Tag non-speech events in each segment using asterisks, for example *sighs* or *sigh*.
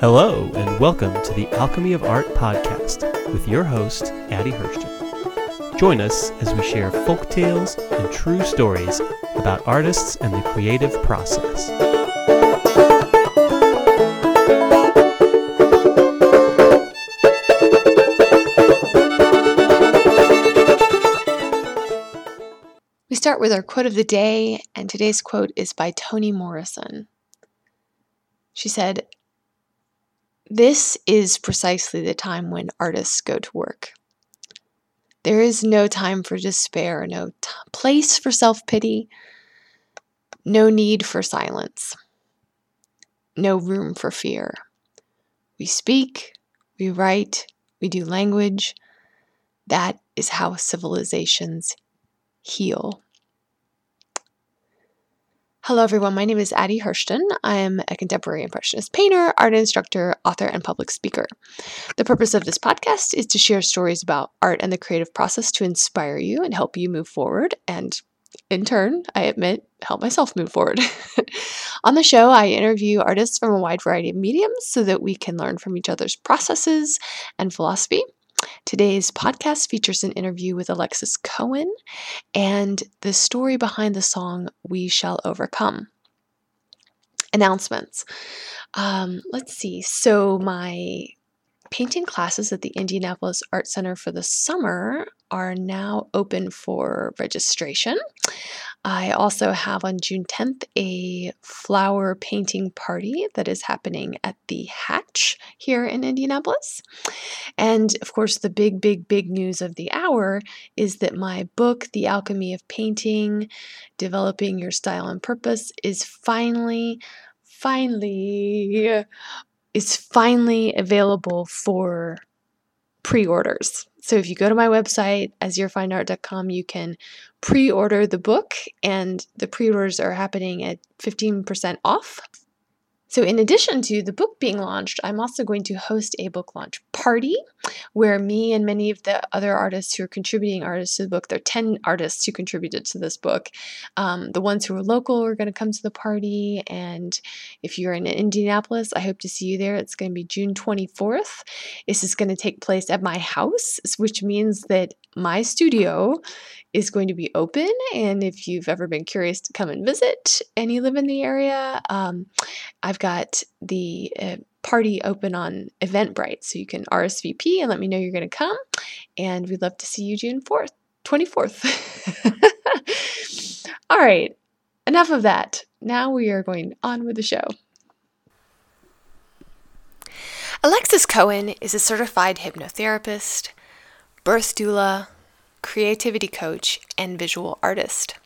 Hello, and welcome to the Alchemy of Art podcast with your host, Addie Hirschten. Join us as we share folk tales and true stories about artists and the creative process. Start with our quote of the day, and today's quote is by Toni Morrison. She said, this is precisely the time when artists go to work. There is no time for despair, no t- place for self pity, no need for silence, no room for fear. We speak, we write, we do language. That is how civilizations heal. Hello, everyone. My name is Addie Hirschten. I am a contemporary impressionist painter, art instructor, author, and public speaker. The purpose of this podcast is to share stories about art and the creative process to inspire you and help you move forward, and in turn, I admit, help myself move forward. *laughs* On the show, I interview artists from a wide variety of mediums so that we can learn from each other's processes and philosophy. Today's podcast features an interview with Alexis Cohen and the story behind the song We Shall Overcome. Announcements. Um, let's see. So, my painting classes at the Indianapolis Art Center for the summer are now open for registration. I also have on June 10th a flower painting party that is happening at the Hatch here in Indianapolis. And of course, the big, big, big news of the hour is that my book, The Alchemy of Painting Developing Your Style and Purpose, is finally, finally, is finally available for pre orders. So if you go to my website, azhirfineart.com, you can pre order the book, and the pre orders are happening at 15% off. So, in addition to the book being launched, I'm also going to host a book launch party where me and many of the other artists who are contributing artists to the book, there are 10 artists who contributed to this book. Um, the ones who are local are going to come to the party. And if you're in Indianapolis, I hope to see you there. It's going to be June 24th. This is going to take place at my house, which means that my studio is going to be open. And if you've ever been curious to come and visit and you live in the area, um, I've got the uh, party open on Eventbrite. So you can RSVP and let me know you're going to come. And we'd love to see you June 4th, 24th. *laughs* All right, enough of that. Now we are going on with the show. Alexis Cohen is a certified hypnotherapist, birth doula, creativity coach, and visual artist.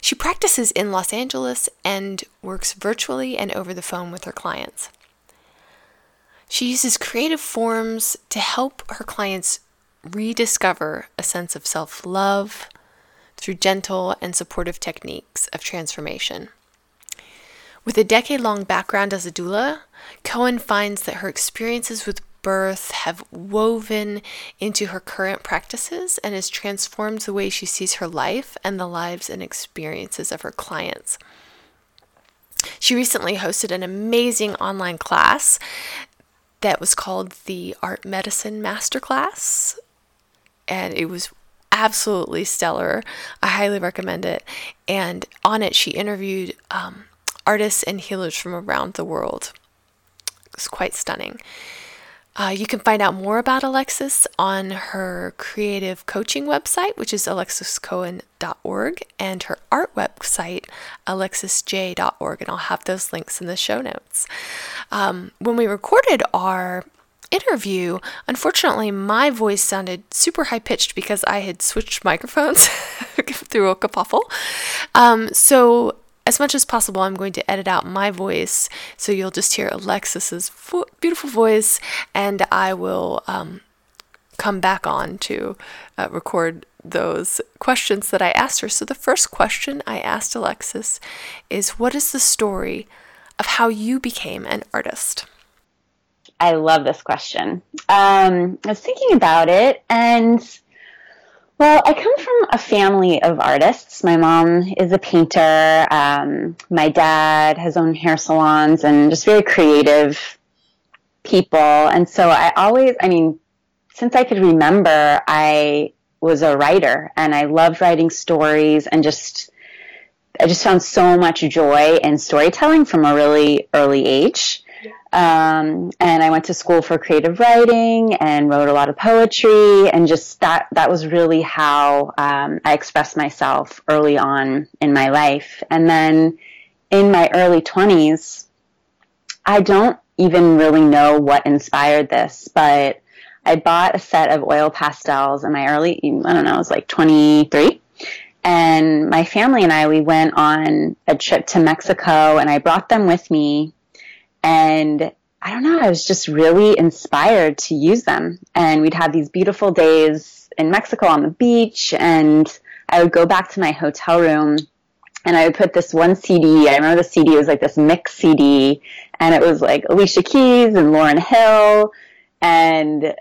She practices in Los Angeles and works virtually and over the phone with her clients. She uses creative forms to help her clients rediscover a sense of self love through gentle and supportive techniques of transformation. With a decade long background as a doula, Cohen finds that her experiences with birth have woven into her current practices and has transformed the way she sees her life and the lives and experiences of her clients. She recently hosted an amazing online class that was called the Art Medicine Masterclass, and it was absolutely stellar. I highly recommend it. And on it, she interviewed um, artists and healers from around the world. It was quite stunning. Uh, you can find out more about Alexis on her creative coaching website, which is alexiscohen.org, and her art website, alexisjae.org. And I'll have those links in the show notes. Um, when we recorded our interview, unfortunately, my voice sounded super high pitched because I had switched microphones *laughs* through a kerfuffle. Um, so as much as possible, I'm going to edit out my voice so you'll just hear Alexis's beautiful voice, and I will um, come back on to uh, record those questions that I asked her. So, the first question I asked Alexis is What is the story of how you became an artist? I love this question. Um, I was thinking about it, and Well, I come from a family of artists. My mom is a painter. Um, my dad has owned hair salons and just very creative people. And so I always, I mean, since I could remember, I was a writer and I loved writing stories and just, I just found so much joy in storytelling from a really early age. Um, and I went to school for creative writing and wrote a lot of poetry and just that, that was really how, um, I expressed myself early on in my life. And then in my early twenties, I don't even really know what inspired this, but I bought a set of oil pastels in my early, I don't know, I was like 23. And my family and I, we went on a trip to Mexico and I brought them with me and I don't know, I was just really inspired to use them. And we'd have these beautiful days in Mexico on the beach. And I would go back to my hotel room and I would put this one CD. I remember the CD was like this mix CD, and it was like Alicia Keys and Lauryn Hill, and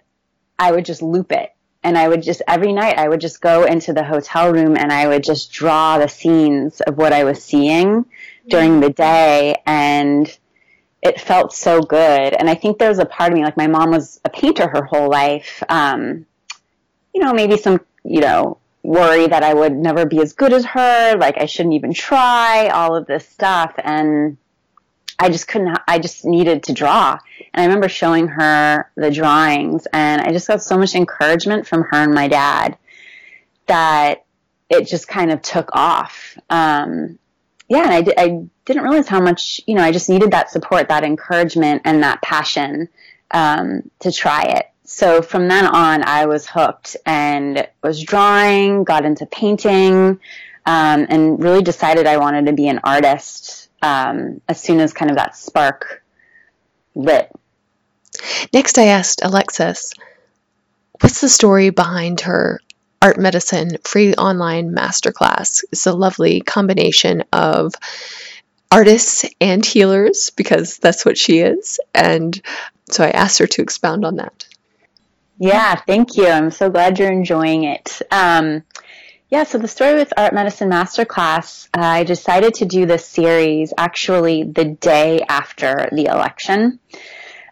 I would just loop it. And I would just every night I would just go into the hotel room and I would just draw the scenes of what I was seeing during mm. the day, and it felt so good. And I think there was a part of me, like my mom was a painter her whole life. Um, you know, maybe some, you know, worry that I would never be as good as her, like I shouldn't even try, all of this stuff. And I just couldn't, I just needed to draw. And I remember showing her the drawings and I just got so much encouragement from her and my dad that it just kind of took off. Um, yeah, and I, di- I didn't realize how much, you know, I just needed that support, that encouragement, and that passion um, to try it. So from then on, I was hooked and was drawing, got into painting, um, and really decided I wanted to be an artist um, as soon as kind of that spark lit. Next, I asked Alexis, what's the story behind her art medicine free online masterclass? It's a lovely combination of artists and healers because that's what she is. And so I asked her to expound on that. Yeah, thank you. I'm so glad you're enjoying it. Um, yeah, so the Story with Art Medicine Masterclass, uh, I decided to do this series actually the day after the election.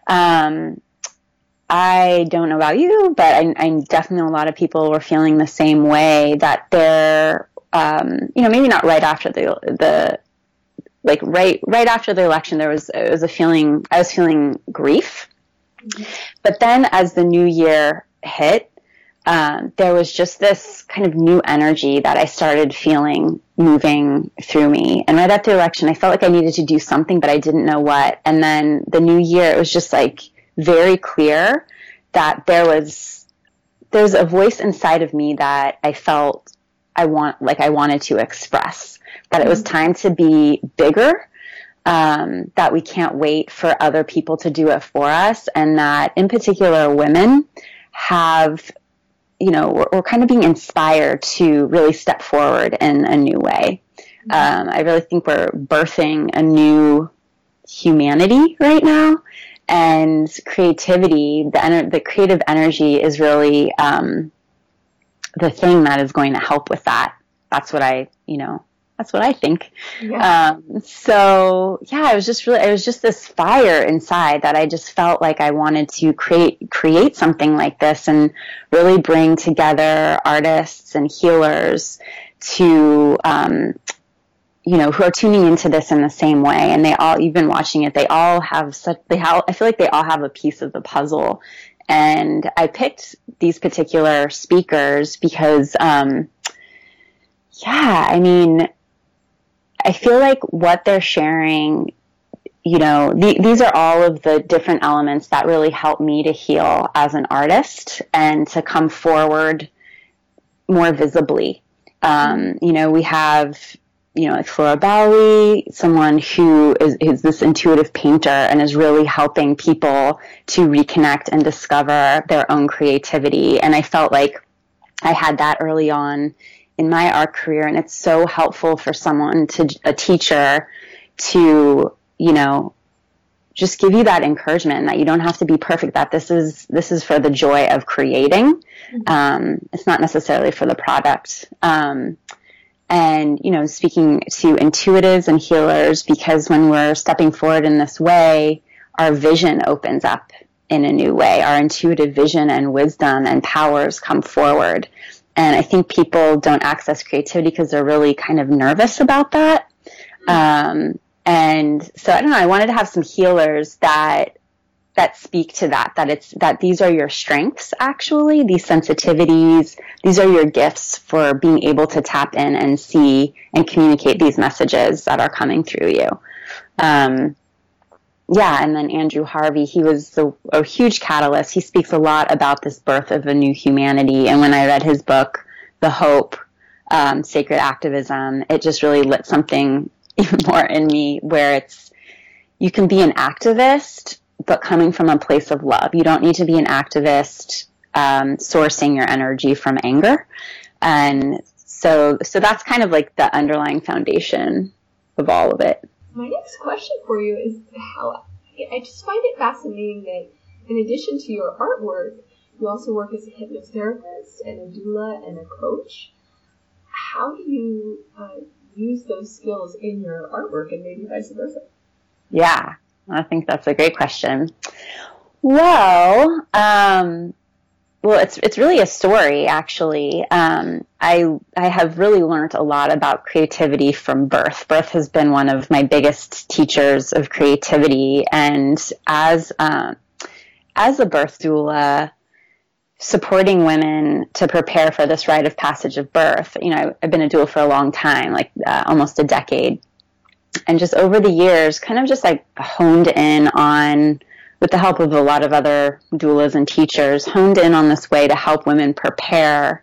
Um, I don't know about you, but I, I, definitely know a lot of people were feeling the same way that they're, um, you know, maybe not right after the the like right right after the election, there was it was a feeling I was feeling grief, mm-hmm. but then as the new year hit, um, there was just this kind of new energy that I started feeling moving through me. And right after the election, I felt like I needed to do something, but I didn't know what. And then the new year, it was just like very clear that there was there's a voice inside of me that I felt I want like I wanted to express that it was mm-hmm. time to be bigger um, that we can't wait for other people to do it for us and that in particular women have you know we're, we're kind of being inspired to really step forward in a new way mm-hmm. um, i really think we're birthing a new humanity right now and creativity, the, ener- the creative energy is really um, the thing that is going to help with that. That's what I, you know, that's what I think. Yeah. Um, so yeah, it was just really, it was just this fire inside that I just felt like I wanted to create, create something like this and really bring together artists and healers to, um, you know, who are tuning into this in the same way. And they all, you've been watching it, they all have such, they have, I feel like they all have a piece of the puzzle. And I picked these particular speakers because, um, yeah, I mean, I feel like what they're sharing, you know, the, these are all of the different elements that really help me to heal as an artist and to come forward more visibly. Um, you know, we have you know, like Flora Bowley, someone who is, is this intuitive painter and is really helping people to reconnect and discover their own creativity. And I felt like I had that early on in my art career. And it's so helpful for someone to, a teacher to, you know, just give you that encouragement that you don't have to be perfect that this is this is for the joy of creating mm-hmm. um, it's not necessarily for the product um, and you know speaking to intuitives and healers because when we're stepping forward in this way our vision opens up in a new way. Our intuitive vision and wisdom and powers come forward. And i think people don't access creativity because they're really kind of nervous about that. Um, and so I don't know. I wanted to have some healers that that speak to that. That it's that these are your strengths. Actually, these sensitivities. These are your gifts for being able to tap in and see and communicate these messages that are coming through you. Um, yeah, and then Andrew Harvey, he was the, a huge catalyst. He speaks a lot about this birth of a new humanity. And when I read his book, The Hope, um, Sacred Activism, it just really lit something *laughs* even more in me where it's you can be an activist but coming from a place of love. You don't need to be an activist um, sourcing your energy from anger. And so so that's kind of like the underlying foundation of all of it. My next question for you is how i just find it fascinating that in addition to your artwork you also work as a hypnotherapist and a doula and a coach. How do you uh, use those skills in your artwork and maybe vice versa? Yeah, I think that's a great question. Well, um, well, it's it's really a story actually. Um, I I have really learned a lot about creativity from birth. Birth has been one of my biggest teachers of creativity, and as um, as a birth doula, supporting women to prepare for this rite of passage of birth. You know, I've been a doula for a long time, like uh, almost a decade. And just over the years, kind of just like honed in on, with the help of a lot of other doulas and teachers, honed in on this way to help women prepare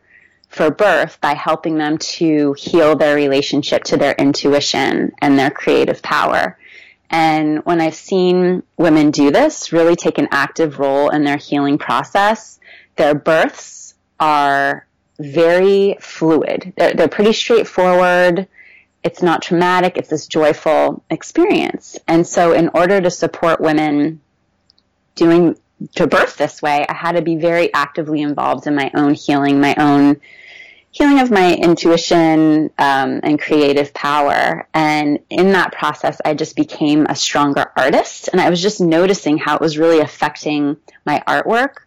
for birth by helping them to heal their relationship to their intuition and their creative power. And when I've seen women do this, really take an active role in their healing process, their births are very fluid. They're, they're pretty straightforward. It's not traumatic. It's this joyful experience. And so in order to support women doing to birth this way, I had to be very actively involved in my own healing, my own healing of my intuition um, and creative power. And in that process, I just became a stronger artist. And I was just noticing how it was really affecting my artwork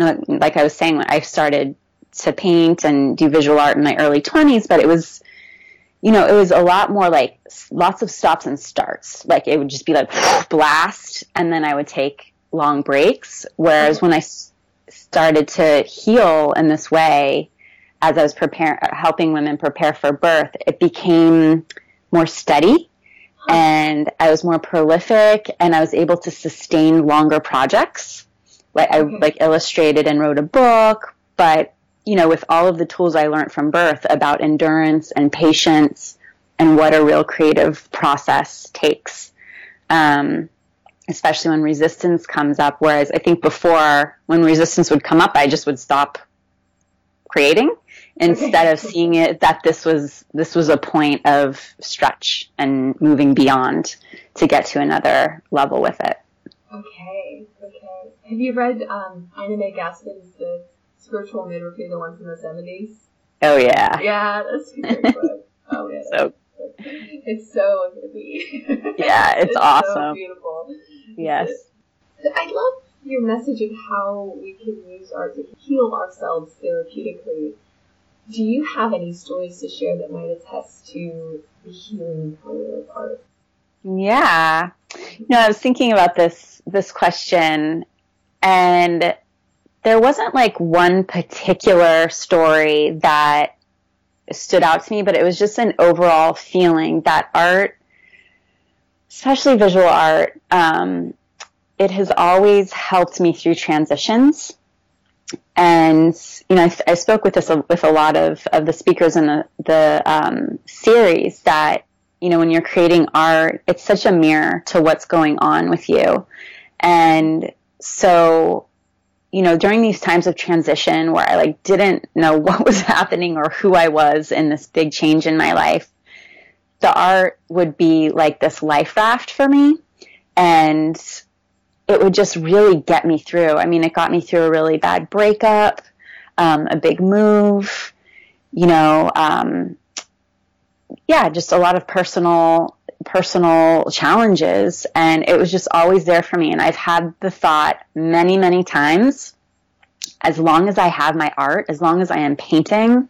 know, like I was saying, I started to paint and do visual art in my early 20s, but it was, you know, it was a lot more like lots of stops and starts. Like it would just be like *laughs* blast, and then I would take long breaks. Whereas when I started to heal in this way, as I was preparing, uh, helping women prepare for birth, it became more steady and I was more prolific and I was able to sustain longer projects like I mm-hmm. like illustrated and wrote a book, but you know, with all of the tools I learned from birth about endurance and patience and what a real creative process takes. Um, especially when resistance comes up. Whereas I think before, when resistance would come up, I just would stop creating instead of seeing it that this was this was a point of stretch and moving beyond to get to another level with it. Okay, okay. Have you read um, Ina May Gaskin's The Spiritual Midwifery, the one from the 70s? Oh, yeah. Yeah, that's a great book. Oh, yeah. so, it's so hippie. Yeah, it's, *laughs* it's awesome. So beautiful. Yes. I love your message of how we can use art to heal ourselves therapeutically. Do you have any stories to share that might attest to the healing power of art? Yeah. You know, I was thinking about this this question and there wasn't like one particular story that stood out to me, but it was just an overall feeling that art, especially visual art, um, it has always helped me through transitions. And you know, I, I spoke with this with a lot of, of the speakers in the the um, series that you know, when you're creating art, it's such a mirror to what's going on with you. And so, you know, during these times of transition where I like didn't know *laughs* what was happening or who I was in this big change in my life, the art would be like this life raft for me. And it would just really get me through. I mean, it got me through a really bad breakup, um, a big move, you know, um, yeah, just a lot of personal personal challenges and it was just always there for me. And I've had the thought many many times as long as I have my art as long as I am painting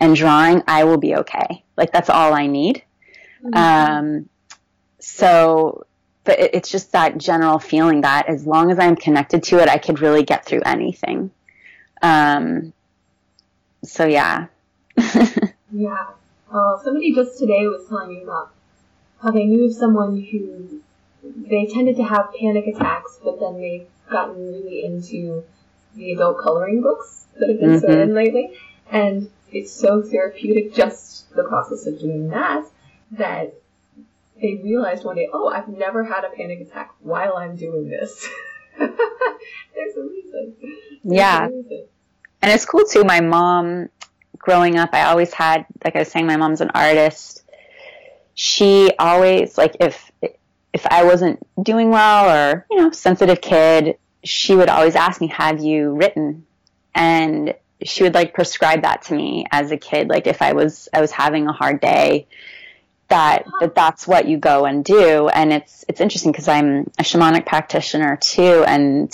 and drawing I will be okay. Like that's all I need. Mm-hmm. um so but it, it's just that general feeling that as long as I'm connected to it I could really get through anything. Um so yeah. *laughs* Yeah. Uh, somebody just today was telling me about they knew of someone who they tended to have panic attacks, but then they've gotten really into the adult coloring books that have been mm-hmm. so in lately, and it's so therapeutic just the process of doing that that they realized one day, oh, I've never had a panic attack while I'm doing this. There's a reason. There's yeah. A reason. And it's cool too. My mom, growing up, I always had, like I was saying, my mom's an artist she always like if if I wasn't doing well or you know sensitive kid, she would always ask me, "Have you written?" And she would like prescribe that to me as a kid. Like if I was I was having a hard day, that that that's what you go and do. And it's it's interesting because I'm a shamanic practitioner too, and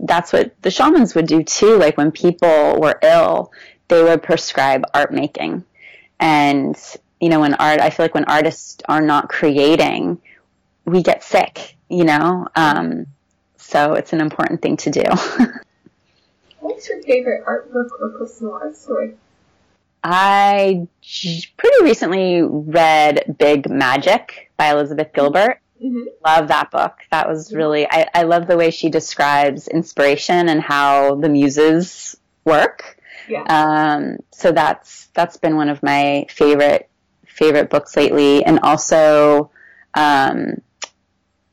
that's what the shamans would do too. Like when people were ill, they would prescribe art making. And you know, when art, I feel like when artists are not creating, we get sick, you know? Um, so it's an important thing to do. *laughs* What's your favorite art book or personal art story? I pretty recently read Big Magic by Elizabeth Gilbert. Mm-hmm. Love that book. That was really, I, I love the way she describes inspiration and how the muses work. Yeah. Um, so that's, that's been one of my favorite favorite books lately, and also um,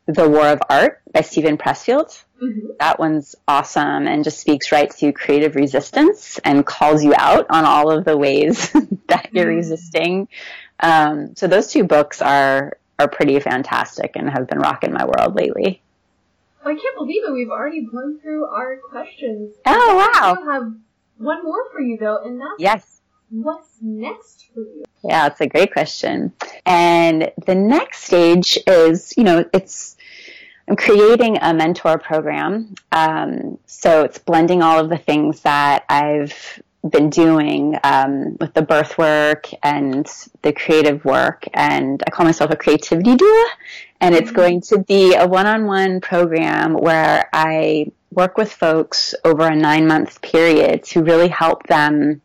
The War of Art by Steven Pressfield. Mm-hmm. That one's awesome and just speaks right to creative resistance and calls you out on all of the ways *laughs* that you're mm-hmm. resisting. Um, so those two books are are pretty fantastic and have been rocking my world lately. I can't believe it. We've already blown through our questions. Oh wow! I have one more for you though, and that's yes. What's next for you? Yeah, it's a great question. And the next stage is, you know, it's, I'm creating a mentor program. Um, so it's blending all of the things that I've been doing um, with the birth work and the creative work. And I call myself a creativity doula. And it's mm-hmm. going to be a one on one program where I work with folks over a nine month period to really help them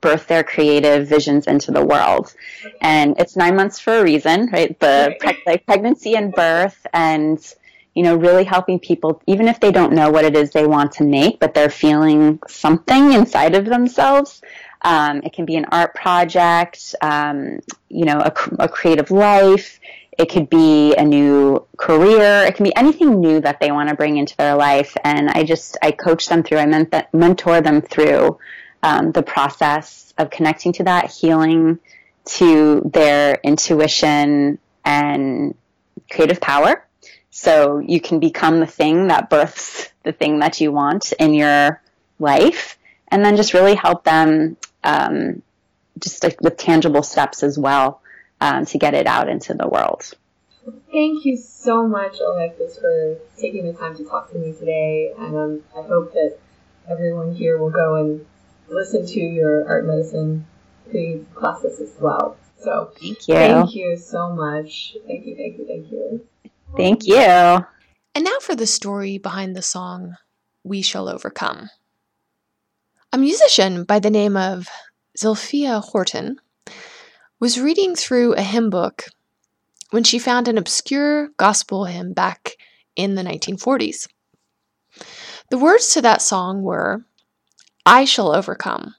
birth their creative visions into the world. And it's nine months for a reason, right? The pre- like pregnancy and birth and, you know, really helping people, even if they don't know what it is they want to make, but they're feeling something inside of themselves. Um, it can be an art project, um, you know, a, a creative life. It could be a new career. It can be anything new that they want to bring into their life. And I just, I coach them through, I that, mentor them through um, the process of connecting to that, healing to their intuition and creative power. So you can become the thing that births the thing that you want in your life, and then just really help them um, just like with tangible steps as well um, to get it out into the world. Thank you so much, Alexis, for taking the time to talk to me today, and um, I hope that everyone here will go and listen to your art medicine pre classes as well. So thank you. Thank you so much. Thank you, thank you, thank you. Thank you. And now for the story behind the song We Shall Overcome. A musician by the name of Zilphia Horton was reading through a hymn book when she found an obscure gospel hymn back in the 1940s. The words to that song were I shall overcome.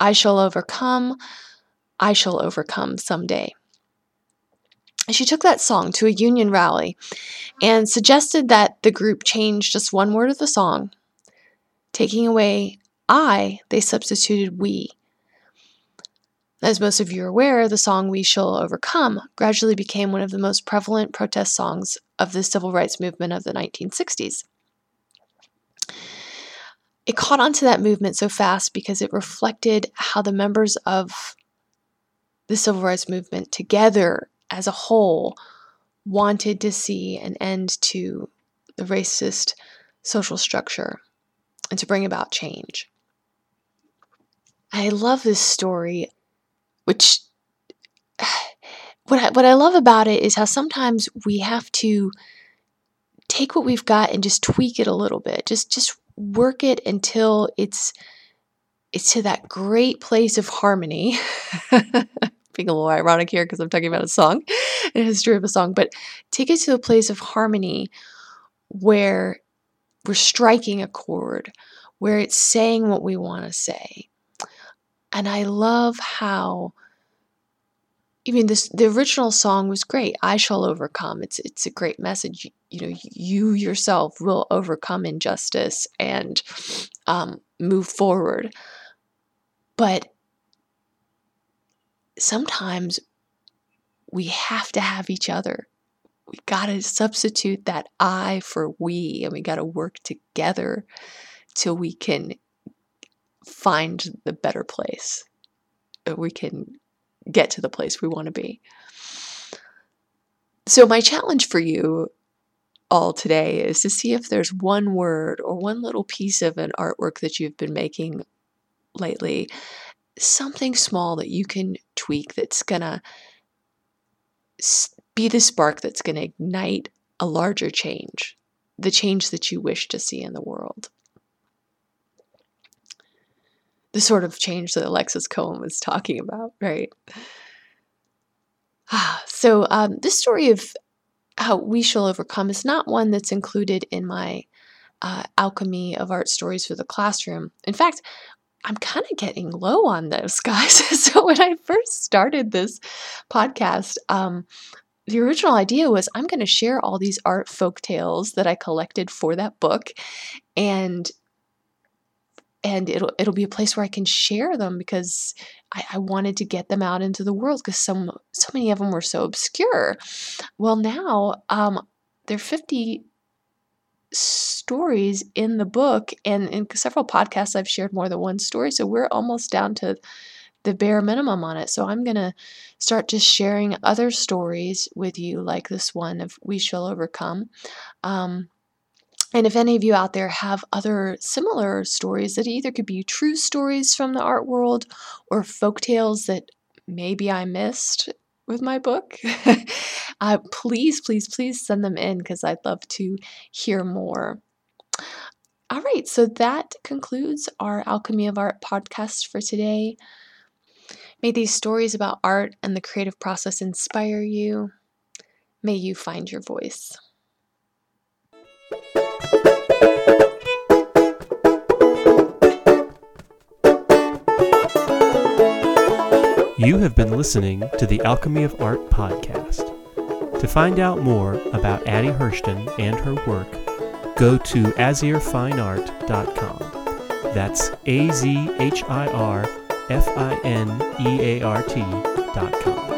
I shall overcome. I shall overcome someday. She took that song to a union rally and suggested that the group change just one word of the song. Taking away I, they substituted we. As most of you are aware, the song We Shall Overcome gradually became one of the most prevalent protest songs of the civil rights movement of the 1960s. It caught on to that movement so fast because it reflected how the members of the civil rights movement together as a whole wanted to see an end to the racist social structure and to bring about change. I love this story, which *sighs* what I, what I love about it is how sometimes we have to take what we've got and just tweak it a little bit. Just just work it until it's it's to that great place of harmony. *laughs* Being a little ironic here because I'm talking about a song, a history of a song, but take it to a place of harmony where we're striking a chord, where it's saying what we want to say. And I love how I mean this the original song was great. I shall overcome. It's it's a great message. You know, you yourself will overcome injustice and um, move forward. But sometimes we have to have each other. We got to substitute that I for we, and we got to work together till we can find the better place. We can get to the place we want to be. So, my challenge for you all today is to see if there's one word or one little piece of an artwork that you've been making lately, something small that you can tweak that's going to be the spark that's going to ignite a larger change, the change that you wish to see in the world the sort of change that Alexis Cohen was talking about, right? *sighs* So, um, this story of how we shall overcome is not one that's included in my uh, alchemy of art stories for the classroom. In fact, I'm kind of getting low on those *laughs* guys. so when I first started this podcast, um, the original idea was I'm going to share all these art folk tales that I collected for that book, and and it'll it'll be a place where I can share them because I, I wanted to get them out into the world because some so many of them were so obscure. Well, now um, there are fifty stories in the book, and in several podcasts I've shared more than one story, so we're almost down to the bare minimum on it. So I'm gonna start just sharing other stories with you, like this one of "We Shall Overcome." Um, and if any of you out there have other similar stories that either could be true stories from the art world or folk tales that maybe I missed with my book, *laughs* uh, please, please, please send them in because I'd love to hear more. All right, so that concludes our Alchemy of Art podcast for today. May these stories about art and the creative process inspire you. May you find your voice. You have been listening to the Alchemy of Art podcast. To find out more about Addie Hirschten and her work, go to azhirfineart.com. That's A Z H I R F I N E A R T.com.